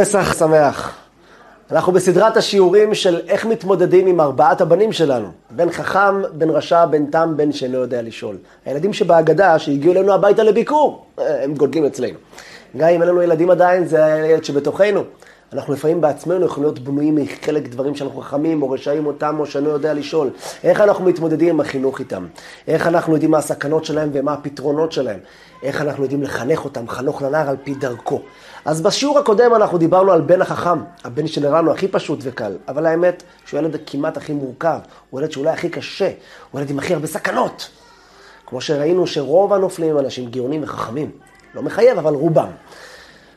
פסח שמח. אנחנו בסדרת השיעורים של איך מתמודדים עם ארבעת הבנים שלנו. בן חכם, בן רשע, בן תם, בן שאינו יודע לשאול. הילדים שבהגדה שהגיעו אלינו הביתה לביקור, הם גודלים אצלנו. גם אם אין לנו ילדים עדיין, זה הילד שבתוכנו. אנחנו לפעמים בעצמנו יכולים להיות בנויים מחלק דברים שאנחנו חכמים, או רשעים אותם, או שאינו יודע לשאול. איך אנחנו מתמודדים עם החינוך איתם? איך אנחנו יודעים מה הסכנות שלהם ומה הפתרונות שלהם? איך אנחנו יודעים לחנך אותם, חנוך לנער על פי דרכו. אז בשיעור הקודם אנחנו דיברנו על בן החכם, הבן שנראה לנו הכי פשוט וקל, אבל האמת שהוא ילד כמעט הכי מורכב, הוא ילד שאולי הכי קשה, הוא ילד עם הכי הרבה סכנות. כמו שראינו שרוב הנופלים הם אנשים גאונים וחכמים. לא מחייב, אבל רובם.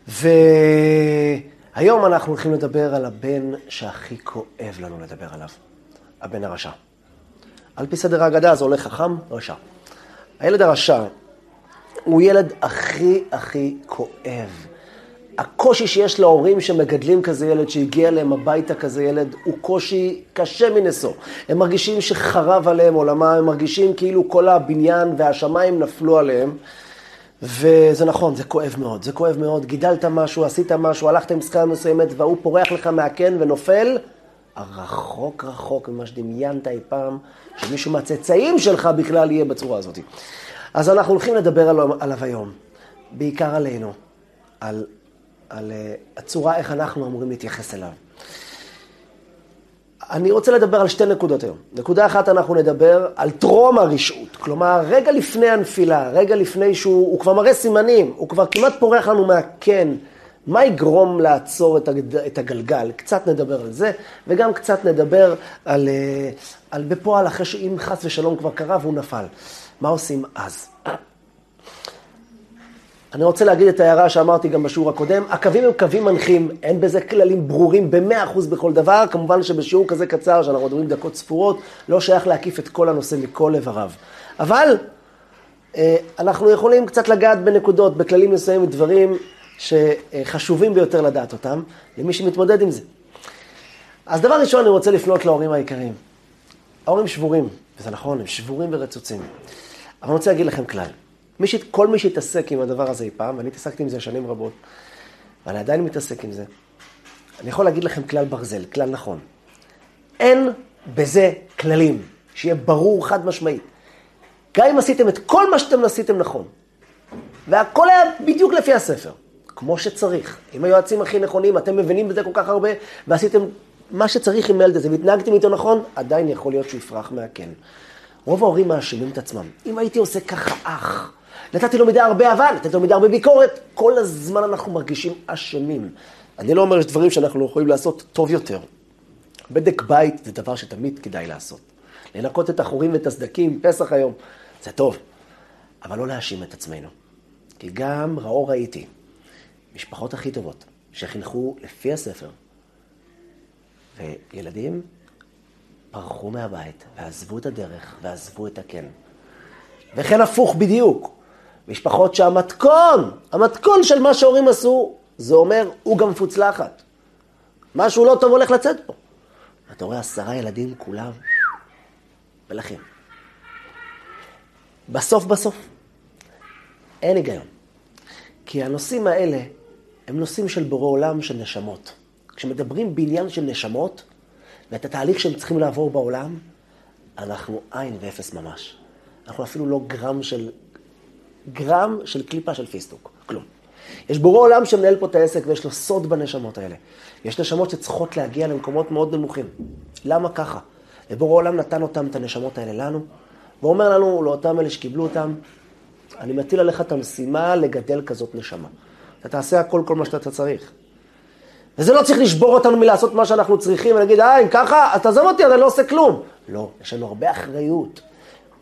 והיום אנחנו הולכים לדבר על הבן שהכי כואב לנו לדבר עליו, הבן הרשע. על פי סדר ההגדה זה הולך חכם, רשע. הילד הרשע הוא ילד הכי הכי כואב. הקושי שיש להורים שמגדלים כזה ילד, שהגיע אליהם הביתה כזה ילד, הוא קושי קשה מנשוא. הם מרגישים שחרב עליהם עולמה, הם מרגישים כאילו כל הבניין והשמיים נפלו עליהם. וזה נכון, זה כואב מאוד, זה כואב מאוד. גידלת משהו, עשית משהו, הלכת עם סקרה מסוימת, והוא פורח לך מהקן ונופל רחוק רחוק ממה שדמיינת אי פעם, שמישהו מהצאצאים שלך בכלל יהיה בצורה הזאת. אז אנחנו הולכים לדבר עליו היום, בעיקר עלינו, על על אה, הצורה איך אנחנו אמורים להתייחס אליו. אני רוצה לדבר על שתי נקודות היום. נקודה אחת, אנחנו נדבר על טרום הרשעות. כלומר, רגע לפני הנפילה, רגע לפני שהוא כבר מראה סימנים, הוא כבר כמעט פורח לנו מהקן. מה יגרום לעצור את הגלגל? קצת נדבר על זה, וגם קצת נדבר על, אה, על בפועל, אחרי שאם חס ושלום כבר קרה והוא נפל. מה עושים אז? אני רוצה להגיד את ההערה שאמרתי גם בשיעור הקודם, הקווים הם קווים מנחים, אין בזה כללים ברורים במאה אחוז בכל דבר, כמובן שבשיעור כזה קצר, שאנחנו מדברים דקות ספורות, לא שייך להקיף את כל הנושא מכל איבריו. אבל אה, אנחנו יכולים קצת לגעת בנקודות, בכללים מסוימים, דברים שחשובים ביותר לדעת אותם, למי שמתמודד עם זה. אז דבר ראשון, אני רוצה לפנות להורים העיקריים. ההורים שבורים, וזה נכון, הם שבורים ורצוצים. אבל אני רוצה להגיד לכם כלל. מי ש... כל מי שהתעסק עם הדבר הזה אי פעם, ואני התעסקתי עם זה שנים רבות, ואני עדיין מתעסק עם זה, אני יכול להגיד לכם כלל ברזל, כלל נכון. אין בזה כללים, שיהיה ברור חד משמעית. גם אם עשיתם את כל מה שאתם עשיתם נכון, והכל היה בדיוק לפי הספר, כמו שצריך. עם היועצים הכי נכונים, אתם מבינים בזה כל כך הרבה, ועשיתם מה שצריך עם הילד הזה, והתנהגתם איתו נכון, עדיין יכול להיות שהוא יפרח מהקן. רוב ההורים מאשימים את עצמם. אם הייתי עושה ככה אח, נתתי לו מדי הרבה אהבה, נתתי לו מדי הרבה ביקורת. כל הזמן אנחנו מרגישים אשמים. אני לא אומר שיש דברים שאנחנו יכולים לעשות טוב יותר. בדק בית זה דבר שתמיד כדאי לעשות. לנקות את החורים ואת הסדקים, פסח היום, זה טוב. אבל לא להאשים את עצמנו. כי גם ראו ראיתי, משפחות הכי טובות, שחינכו לפי הספר, וילדים פרחו מהבית, ועזבו את הדרך, ועזבו את הקן. וכן הפוך בדיוק. משפחות שהמתכון, המתכון של מה שהורים עשו, זה אומר, הוא גם מפוצלחת. משהו לא טוב הולך לצאת פה. אתה רואה עשרה ילדים כולם ולכן. בסוף בסוף, אין היגיון. כי הנושאים האלה הם נושאים של בורא עולם של נשמות. כשמדברים בעניין של נשמות, ואת התהליך שהם צריכים לעבור בעולם, אנחנו עין ואפס ממש. אנחנו אפילו לא גרם של גרם של קליפה של פיסטוק, כלום. יש בורא עולם שמנהל פה את העסק ויש לו סוד בנשמות האלה. יש נשמות שצריכות להגיע למקומות מאוד נמוכים. למה ככה? ובורא עולם נתן אותם, את הנשמות האלה לנו, ואומר לנו, לאותם אלה שקיבלו אותם, אני מטיל עליך את המשימה לגדל כזאת נשמה. אתה תעשה הכל, כל מה שאתה צריך. וזה לא צריך לשבור אותנו מלעשות מה שאנחנו צריכים ולהגיד, אה, אם ככה, אז תעזוב אותי, אני לא עושה כלום. לא, יש לנו הרבה אחריות,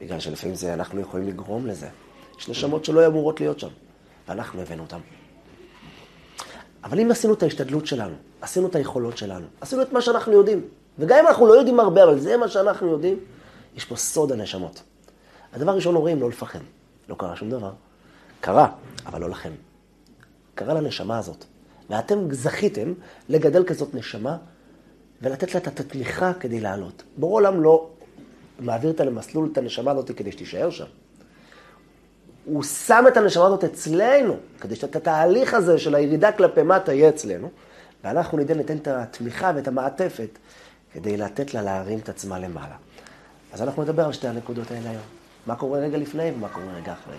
בגלל שלפעמים זה, אנחנו יכולים לגרום לזה. יש נשמות שלא אמורות להיות שם, ואנחנו הבאנו אותן. אבל אם עשינו את ההשתדלות שלנו, עשינו את היכולות שלנו, עשינו את מה שאנחנו יודעים, וגם אם אנחנו לא יודעים הרבה, אבל זה מה שאנחנו יודעים, יש פה סוד הנשמות. הדבר הראשון אומרים, לא לפחד. לא קרה שום דבר. קרה, אבל לא לכם. קרה לנשמה הזאת. ואתם זכיתם לגדל כזאת נשמה ולתת לה את התמיכה כדי לעלות. בורא עולם לא מעביר את הנשמה הזאת כדי שתישאר שם. הוא שם את הנשמה הזאת אצלנו, כדי שאת התהליך הזה של הירידה כלפי מטה יהיה אצלנו, ואנחנו ניתן, ניתן את התמיכה ואת המעטפת כדי לתת לה להרים את עצמה למעלה. אז אנחנו נדבר על שתי הנקודות האלה היום. מה קורה רגע לפני ומה קורה רגע אחרי.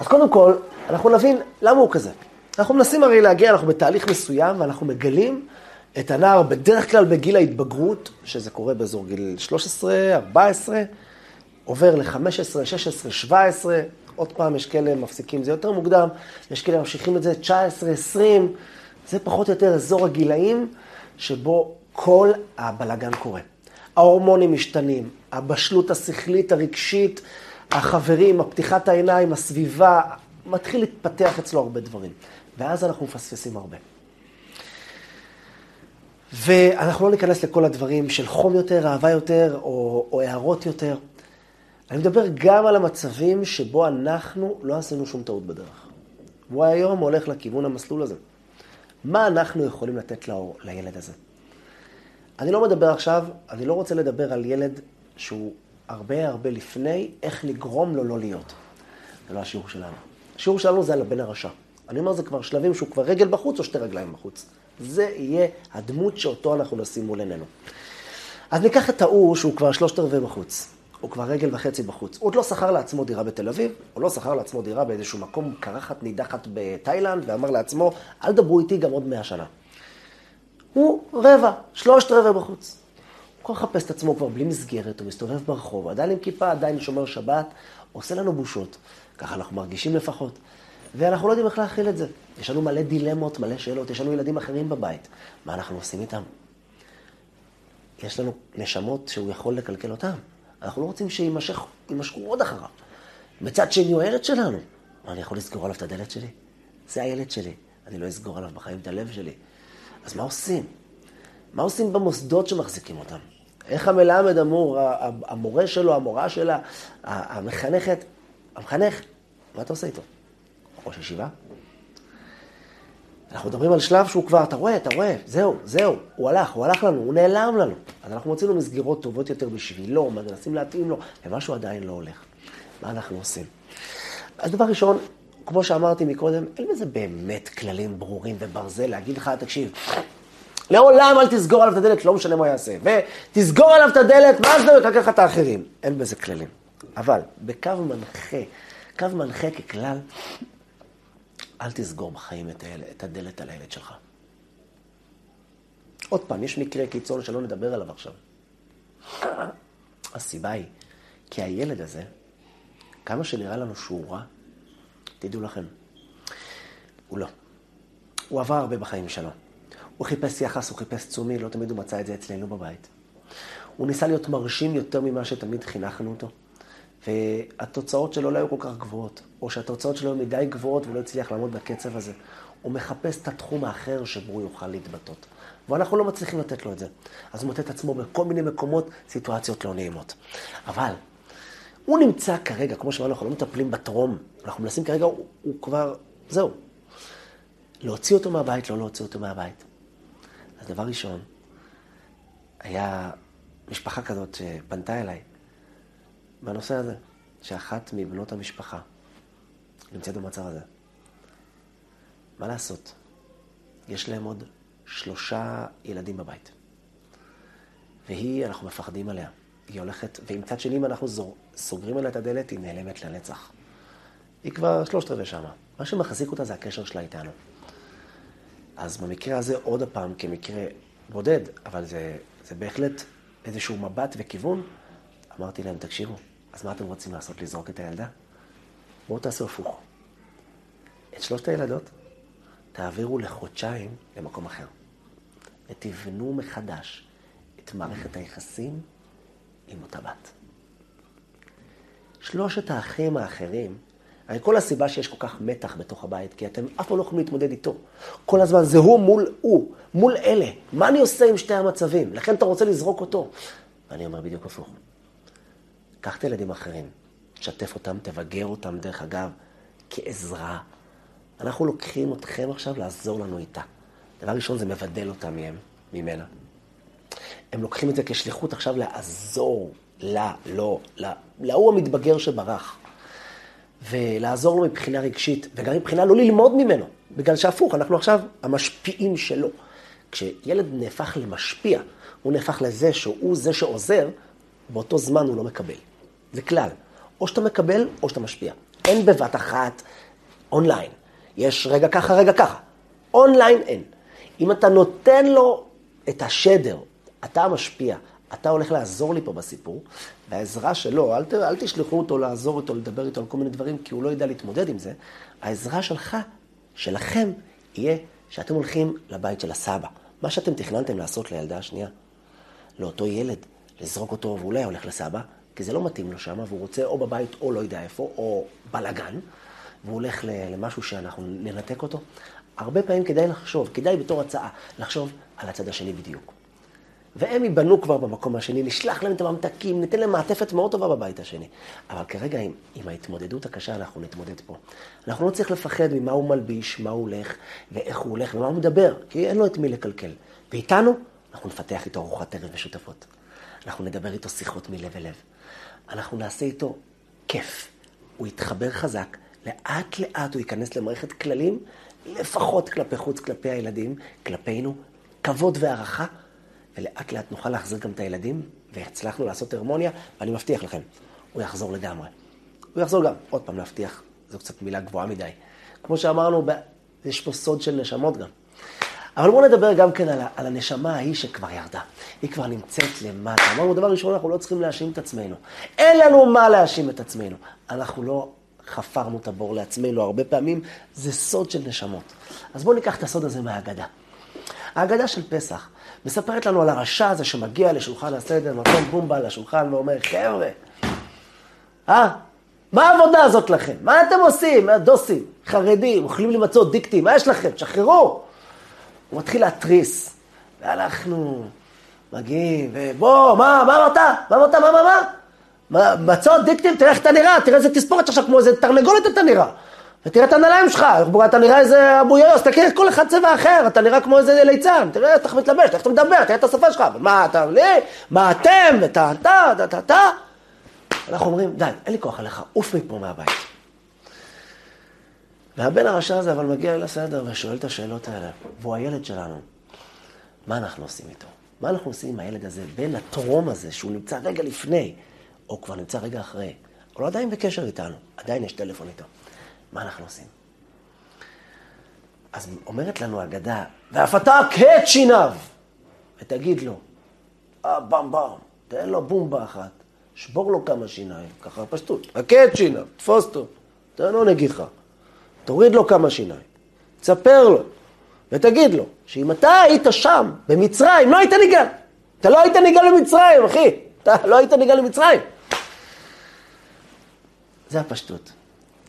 אז קודם כל, אנחנו נבין למה הוא כזה. אנחנו מנסים הרי להגיע, אנחנו בתהליך מסוים, ואנחנו מגלים את הנער בדרך כלל בגיל ההתבגרות, שזה קורה באזור גיל 13, 14, עובר ל-15, 16, 17, עוד פעם יש כאלה מפסיקים, זה יותר מוקדם, יש כאלה ממשיכים את זה 19, 20, זה פחות או יותר אזור הגילאים שבו כל הבלגן קורה. ההורמונים משתנים, הבשלות השכלית, הרגשית, החברים, הפתיחת העיניים, הסביבה, מתחיל להתפתח אצלו הרבה דברים. ואז אנחנו מפספסים הרבה. ואנחנו לא ניכנס לכל הדברים של חום יותר, אהבה יותר, או, או הערות יותר. אני מדבר גם על המצבים שבו אנחנו לא עשינו שום טעות בדרך. והוא היום הולך לכיוון המסלול הזה. מה אנחנו יכולים לתת לו, לילד הזה? אני לא מדבר עכשיו, אני לא רוצה לדבר על ילד שהוא הרבה הרבה לפני איך לגרום לו לא להיות. זה לא השיעור שלנו. השיעור שלנו זה על הבן הרשע. אני אומר, זה כבר שלבים שהוא כבר רגל בחוץ או שתי רגליים בחוץ. זה יהיה הדמות שאותו אנחנו נשים מול עינינו. אז ניקח את ההוא שהוא כבר שלושת רבעי בחוץ. הוא כבר רגל וחצי בחוץ. הוא עוד לא שכר לעצמו דירה בתל אביב, הוא לא שכר לעצמו דירה באיזשהו מקום קרחת נידחת בתאילנד, ואמר לעצמו, אל דברו איתי גם עוד מאה שנה. הוא רבע, שלושת רבעי בחוץ. הוא כבר מחפש את עצמו כבר בלי מסגרת, הוא מסתובב ברחוב, עדיין עם כיפה, עדיין שומר שבת, עושה לנו בושות. ככה אנחנו מרגישים לפחות. ואנחנו לא יודעים איך להכיל את זה. יש לנו מלא דילמות, מלא שאלות, יש לנו ילדים אחרים בבית. מה אנחנו עושים איתם? יש לנו נשמות שהוא יכול לקלקל אותם. אנחנו לא רוצים שיימשכו עוד אחריו. מצד שני, הוא הילד שלנו. מה, אני יכול לסגור עליו את הדלת שלי? זה הילד שלי. אני לא אסגור עליו בחיים את הלב שלי. אז מה עושים? מה עושים במוסדות שמחזיקים אותם? איך המלמד אמור, המורה שלו, המורה שלה, המחנכת, המחנך, מה אתה עושה איתו? ראש ישיבה? אנחנו מדברים על שלב שהוא כבר, אתה רואה, אתה רואה, זהו, זהו, הוא הלך, הוא הלך לנו, הוא נעלם לנו. אז אנחנו מוצאים לו מסגרות טובות יותר בשבילו, מנסים להתאים לו, ומשהו עדיין לא הולך. מה אנחנו עושים? אז דבר ראשון, כמו שאמרתי מקודם, אין בזה באמת כללים ברורים וברזל להגיד לך, תקשיב, לעולם אל תסגור עליו את הדלת, לא משנה מה יעשה. ותסגור עליו את הדלת, מה זה, יקלקל לך את האחרים. אין בזה כללים. אבל בקו מנחה, קו מנחה ככלל, אל תסגור בחיים את, הילד, את הדלת על הילד שלך. עוד פעם, יש מקרה קיצון שלא נדבר עליו עכשיו. הסיבה היא, כי הילד הזה, כמה שנראה לנו שהוא רע, תדעו לכם, הוא לא. הוא עבר הרבה בחיים שלו. הוא חיפש יחס, הוא חיפש צומי, לא תמיד הוא מצא את זה אצלנו בבית. הוא ניסה להיות מרשים יותר ממה שתמיד חינכנו אותו. והתוצאות שלו לא היו כל כך גבוהות, או שהתוצאות שלו היו מדי גבוהות והוא לא הצליח לעמוד בקצב הזה. הוא מחפש את התחום האחר שבו הוא יוכל להתבטאות. ואנחנו לא מצליחים לתת לו את זה. אז הוא מוצא את עצמו בכל מיני מקומות, סיטואציות לא נעימות. אבל הוא נמצא כרגע, כמו שאמרנו, אנחנו לא מטפלים בטרום, אנחנו מנסים כרגע, הוא, הוא כבר, זהו. להוציא אותו מהבית, לא להוציא אותו מהבית. אז דבר ראשון, היה משפחה כזאת שפנתה אליי, בנושא הזה, שאחת מבנות המשפחה נמצאת במצב הזה. מה לעשות? יש להם עוד שלושה ילדים בבית. והיא, אנחנו מפחדים עליה. היא הולכת, ועם צד שני, אם אנחנו זור, סוגרים עליה את הדלת, היא נעלמת לנצח. היא כבר שלושת רבעי שמה. מה שמחזיק אותה זה הקשר שלה איתנו. אז במקרה הזה, עוד הפעם, כמקרה בודד, אבל זה, זה בהחלט איזשהו מבט וכיוון, אמרתי להם, תקשיבו, אז מה אתם רוצים לעשות? לזרוק את הילדה? בואו תעשו הפוך. את שלושת הילדות תעבירו לחודשיים למקום אחר. ותבנו מחדש את מערכת היחסים עם אותה בת. שלושת האחים האחרים, הרי כל הסיבה שיש כל כך מתח בתוך הבית, כי אתם אף פעם לא יכולים להתמודד איתו. כל הזמן זה הוא מול הוא, מול אלה. מה אני עושה עם שתי המצבים? לכן אתה רוצה לזרוק אותו. ואני אומר בדיוק הפוך. קח את הילדים האחרים, תשתף אותם, תבגר אותם, דרך אגב, כעזרה. אנחנו לוקחים אתכם עכשיו לעזור לנו איתה. דבר ראשון, זה מבדל אותה מהם, ממנה. הם לוקחים את זה כשליחות עכשיו לעזור לה, לא, לה, להוא המתבגר שברח. ולעזור לו מבחינה רגשית, וגם מבחינה לא ללמוד ממנו. בגלל שהפוך, אנחנו עכשיו המשפיעים שלו. כשילד נהפך למשפיע, הוא נהפך לזה שהוא זה שעוזר, באותו זמן הוא לא מקבל. זה כלל. או שאתה מקבל, או שאתה משפיע. אין בבת אחת אונליין. יש רגע ככה, רגע ככה. אונליין אין. אם אתה נותן לו את השדר, אתה המשפיע, אתה הולך לעזור לי פה בסיפור, והעזרה שלו, אל, ת, אל תשלחו אותו לעזור איתו, לדבר איתו על כל מיני דברים, כי הוא לא ידע להתמודד עם זה. העזרה שלך, שלכם, יהיה שאתם הולכים לבית של הסבא. מה שאתם תכננתם לעשות לילדה השנייה, לאותו ילד, לזרוק אותו, ואולי הולך לסבא, כי זה לא מתאים לו שם, והוא רוצה או בבית או לא יודע איפה, או בלאגן, והוא הולך למשהו שאנחנו ננתק אותו. הרבה פעמים כדאי לחשוב, כדאי בתור הצעה, לחשוב על הצד השני בדיוק. והם ייבנו כבר במקום השני, נשלח להם את הממתקים, ניתן להם מעטפת מאוד טובה בבית השני. אבל כרגע עם, עם ההתמודדות הקשה אנחנו נתמודד פה. אנחנו לא צריך לפחד ממה הוא מלביש, מה הוא הולך, ואיך הוא הולך, ומה הוא מדבר, כי אין לו את מי לקלקל. ואיתנו, אנחנו נפתח איתו ארוחת ערב משותפות. אנחנו נדבר איתו שיחות מלב אל לב. אנחנו נעשה איתו כיף. הוא יתחבר חזק, לאט לאט הוא ייכנס למערכת כללים, לפחות כלפי חוץ, כלפי הילדים, כלפינו, כבוד והערכה. ולאט לאט נוכל להחזיר גם את הילדים, והצלחנו לעשות הרמוניה, ואני מבטיח לכם, הוא יחזור לגמרי. הוא יחזור גם, עוד פעם להבטיח, זו קצת מילה גבוהה מדי. כמו שאמרנו, יש פה סוד של נשמות גם. אבל בואו נדבר גם כן על, על הנשמה ההיא שכבר ירדה. היא כבר נמצאת למטה. אמרנו, דבר ראשון, אנחנו לא צריכים להאשים את עצמנו. אין לנו מה להאשים את עצמנו. אנחנו לא חפרנו את הבור לעצמנו הרבה פעמים, זה סוד של נשמות. אז בואו ניקח את הסוד הזה מהאגדה. האגדה של פסח מספרת לנו על הרשע הזה שמגיע לשולחן הסדר, נותן בומבה לשולחן ואומר, חבר'ה, אה? מה העבודה הזאת לכם? מה אתם עושים? דוסים, חרדים, אוכלים לי מצות, דיקטים, מה יש לכם? תשחררו. הוא מתחיל להתריס, ואנחנו מגיעים, ובוא, מה, מה אמרת? מה אמרת? מה, מה, מה? מצות, דיקטים, תראה איך אתה נראה, תראה איזה תספורת עכשיו, כמו איזה תרנגולת אתה נראה. ותראה את הנעליים שלך, אתה נראה איזה אבו יויוס, תכיר כל אחד צבע אחר, אתה נראה כמו איזה ליצן, תראה איך אתה מתלבש, איך אתה מדבר, תראה את השפה שלך, מה אתה לי, מה אתם, אתה, אתה, אתה, אתה. אנחנו אומרים, די, אין לי כוח עליך, עוף מפה מהבית. והבן הרשע הזה אבל מגיע אל הסדר ושואל את השאלות האלה, והוא הילד שלנו. מה אנחנו עושים איתו? מה אנחנו עושים עם הילד הזה בין הטרום הזה, שהוא נמצא רגע לפני, או כבר נמצא רגע אחרי? הוא לא עדיין בקשר איתנו, עדיין יש טלפון איתו. מה אנחנו עושים? אז אומרת לנו אגדה, ואף אתה הכה שיניו, ותגיד לו, אה, במ במ, תן לו בומבה אחת, שבור לו כמה שיניים, ככה פשטות, הכה שיניו, תפוס אותו, תן לו נגיחה, תוריד לו כמה שיניים, תספר לו, ותגיד לו, שאם אתה היית שם, במצרים, לא היית ניגע. אתה לא היית ניגע למצרים, אחי. אתה לא היית ניגע למצרים. זה הפשטות.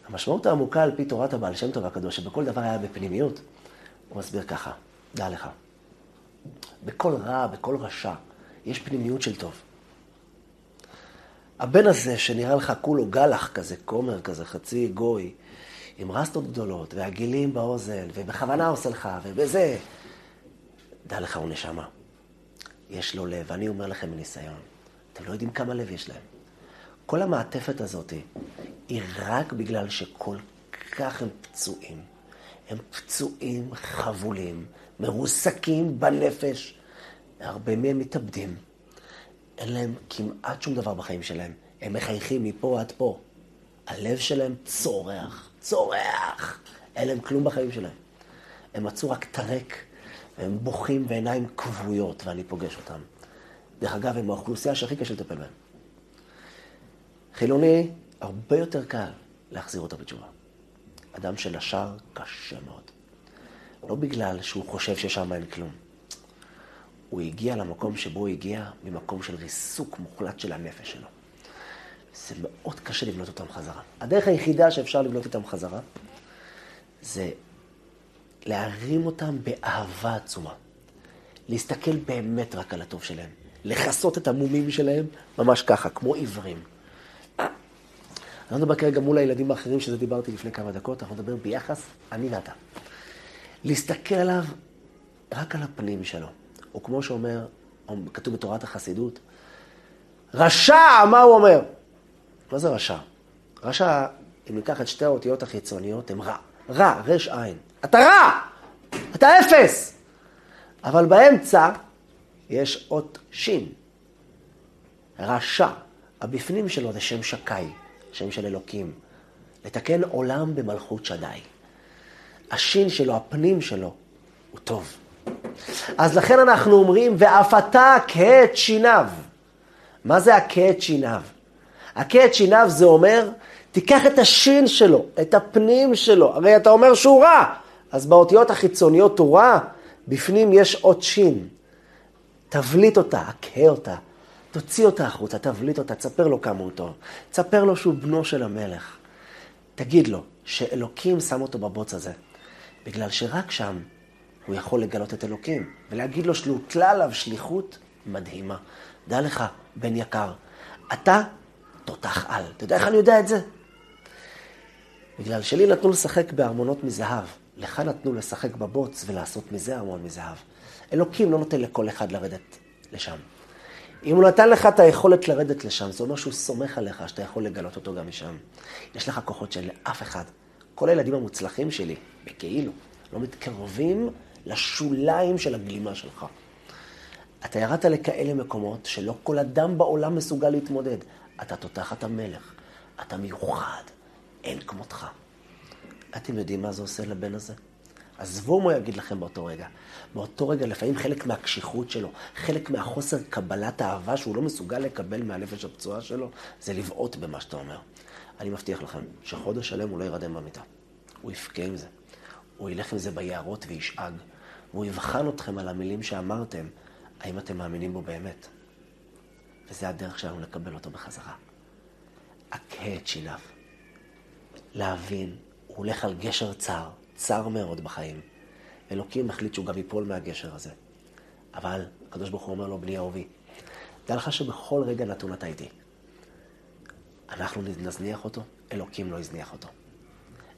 המשמעות העמוקה על פי תורת הבעל שם טוב הקדוש, שבכל דבר היה בפנימיות, הוא מסביר ככה, דע לך, בכל רע, בכל רשע, יש פנימיות של טוב. הבן הזה שנראה לך כולו גלח כזה, כומר כזה, חצי גוי, עם רסטות גדולות, והגילים באוזן, ובכוונה עושה לך, ובזה, דע לך, הוא נשמה. יש לו לב, ואני אומר לכם מניסיון, אתם לא יודעים כמה לב יש להם. כל המעטפת הזאת היא רק בגלל שכל כך הם פצועים. הם פצועים, חבולים, מרוסקים בנפש. הרבה מהם מתאבדים. אין להם כמעט שום דבר בחיים שלהם. הם מחייכים מפה עד פה. הלב שלהם צורח, צורח. אין להם כלום בחיים שלהם. הם מצאו רק טרק, והם בוכים בעיניים כבויות, ואני פוגש אותם. דרך אגב, הם האוכלוסייה שהכי קשה לטפל בהם. חילוני, הרבה יותר קל להחזיר אותו בתשובה. אדם שנשר, קשה מאוד. לא בגלל שהוא חושב ששם אין כלום. הוא הגיע למקום שבו הוא הגיע ממקום של ריסוק מוחלט של הנפש שלו. זה מאוד קשה לבנות אותם חזרה. הדרך היחידה שאפשר לבנות אותם חזרה, זה להרים אותם באהבה עצומה. להסתכל באמת רק על הטוב שלהם. לכסות את המומים שלהם ממש ככה, כמו עיוורים. אני לא מדבר כרגע מול הילדים האחרים שזה דיברתי לפני כמה דקות, אנחנו נדבר ביחס אני ואתה. להסתכל עליו רק על הפנים שלו. או כמו שאומר, כתוב בתורת החסידות, רשע, מה הוא אומר? מה זה רשע? רשע, אם ניקח את שתי האותיות החיצוניות, הם רע. רע, רש עין. אתה רע, אתה אפס. אבל באמצע יש אות שין, רשע. הבפנים שלו זה שם שקאי, שם של אלוקים. לתקן עולם במלכות שדי. השין שלו, הפנים שלו, הוא טוב. אז לכן אנחנו אומרים, ואף אתה את שיניו. מה זה הכהה את שיניו? הכהה את שיניו זה אומר, תיקח את השין שלו, את הפנים שלו. הרי אתה אומר שהוא רע, אז באותיות החיצוניות הוא רע, בפנים יש עוד שין. תבליט אותה, הכהה אותה. תוציא אותה החוצה, תבליט אותה, תספר לו כמה הוא טוב. תספר לו שהוא בנו של המלך. תגיד לו שאלוקים שם אותו בבוץ הזה, בגלל שרק שם הוא יכול לגלות את אלוקים, ולהגיד לו שהוטלה עליו שליחות מדהימה. דע לך, בן יקר, אתה תותח על. אתה יודע איך אני יודע את זה? בגלל שלי נתנו לשחק בארמונות מזהב, לך נתנו לשחק בבוץ ולעשות מזה ארמון מזהב. אלוקים לא נותן לכל אחד לרדת לשם. אם הוא נתן לך את היכולת לרדת לשם, זה אומר שהוא סומך עליך, שאתה יכול לגלות אותו גם משם. יש לך כוחות של אף אחד. כל הילדים המוצלחים שלי, בכאילו, לא מתקרבים לשוליים של הגלימה שלך. אתה ירדת לכאלה מקומות שלא כל אדם בעולם מסוגל להתמודד. אתה תותחת המלך, אתה מיוחד, אין כמותך. אתם יודעים מה זה עושה לבן הזה? עזבו מה הוא יגיד לכם באותו רגע. באותו רגע, לפעמים חלק מהקשיחות שלו, חלק מהחוסר קבלת האהבה שהוא לא מסוגל לקבל מהנפש הפצועה שלו, זה לבעוט במה שאתה אומר. אני מבטיח לכם שחודש שלם הוא לא ירדם במיטה. הוא יבכה עם זה. הוא ילך עם זה ביערות וישאג. והוא יבחן אתכם על המילים שאמרתם, האם אתם מאמינים בו באמת. וזה הדרך שלנו לקבל אותו בחזרה. הכה את שיניו. להבין, הוא הולך על גשר צר, צר מאוד בחיים. אלוקים החליט שהוא גם ייפול מהגשר הזה. אבל הקדוש ברוך הוא אומר לו, בני אהובי, דע לך שבכל רגע נתון אתה איתי. אנחנו נזניח אותו, אלוקים לא יזניח אותו.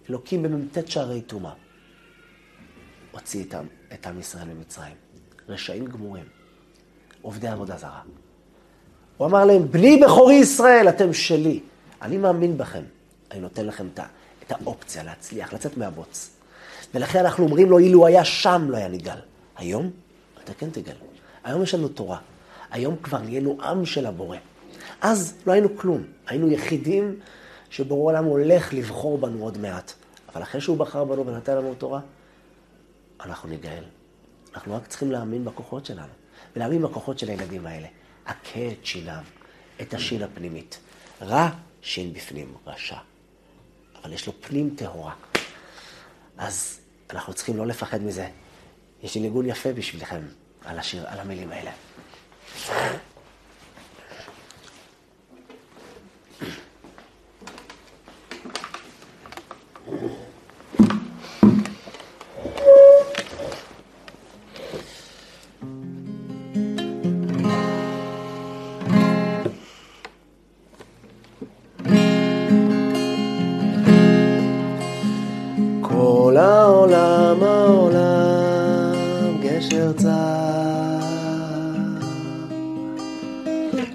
אלוקים במ"ט שערי טומאה הוציא את עם ישראל ממצרים. רשעים גמורים, עובדי עבודה זרה. הוא אמר להם, בני בכורי ישראל, אתם שלי. אני מאמין בכם. אני נותן לכם את האופציה להצליח, לצאת מהבוץ. ולכן אנחנו אומרים לו, אילו היה שם, לא היה נגאל. היום, אתה כן תגאל. היום יש לנו תורה. היום כבר נהיינו עם של הבורא. אז לא היינו כלום. היינו יחידים שבורא עולם הולך לבחור בנו עוד מעט. אבל אחרי שהוא בחר בנו ונתן לנו תורה, אנחנו ניגאל. אנחנו רק צריכים להאמין בכוחות שלנו, ולהאמין בכוחות של הילדים האלה. הכה את שיניו, את השין הפנימית. רע, שין בפנים, רשע. אבל יש לו פנים טהורה. אז אנחנו צריכים לא לפחד מזה. יש לי ניגון יפה בשבילכם על השיר, על המילים האלה.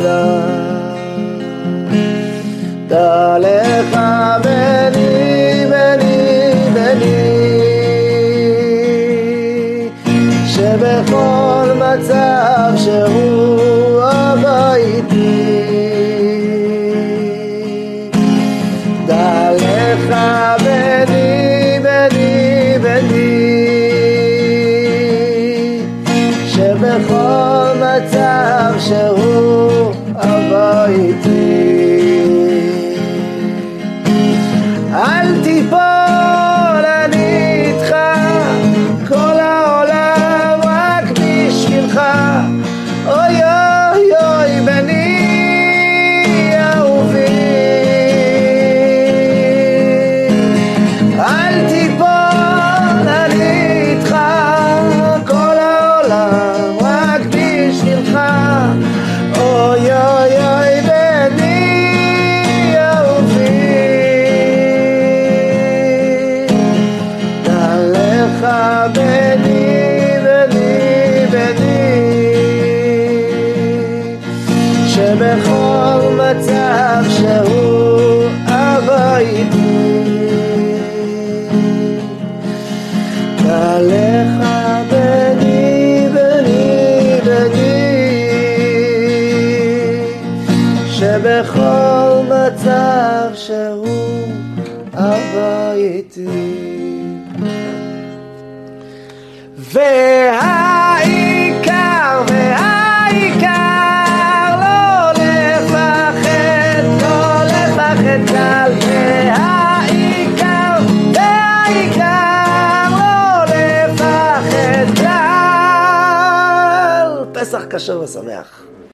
לפחד כשר ושמח.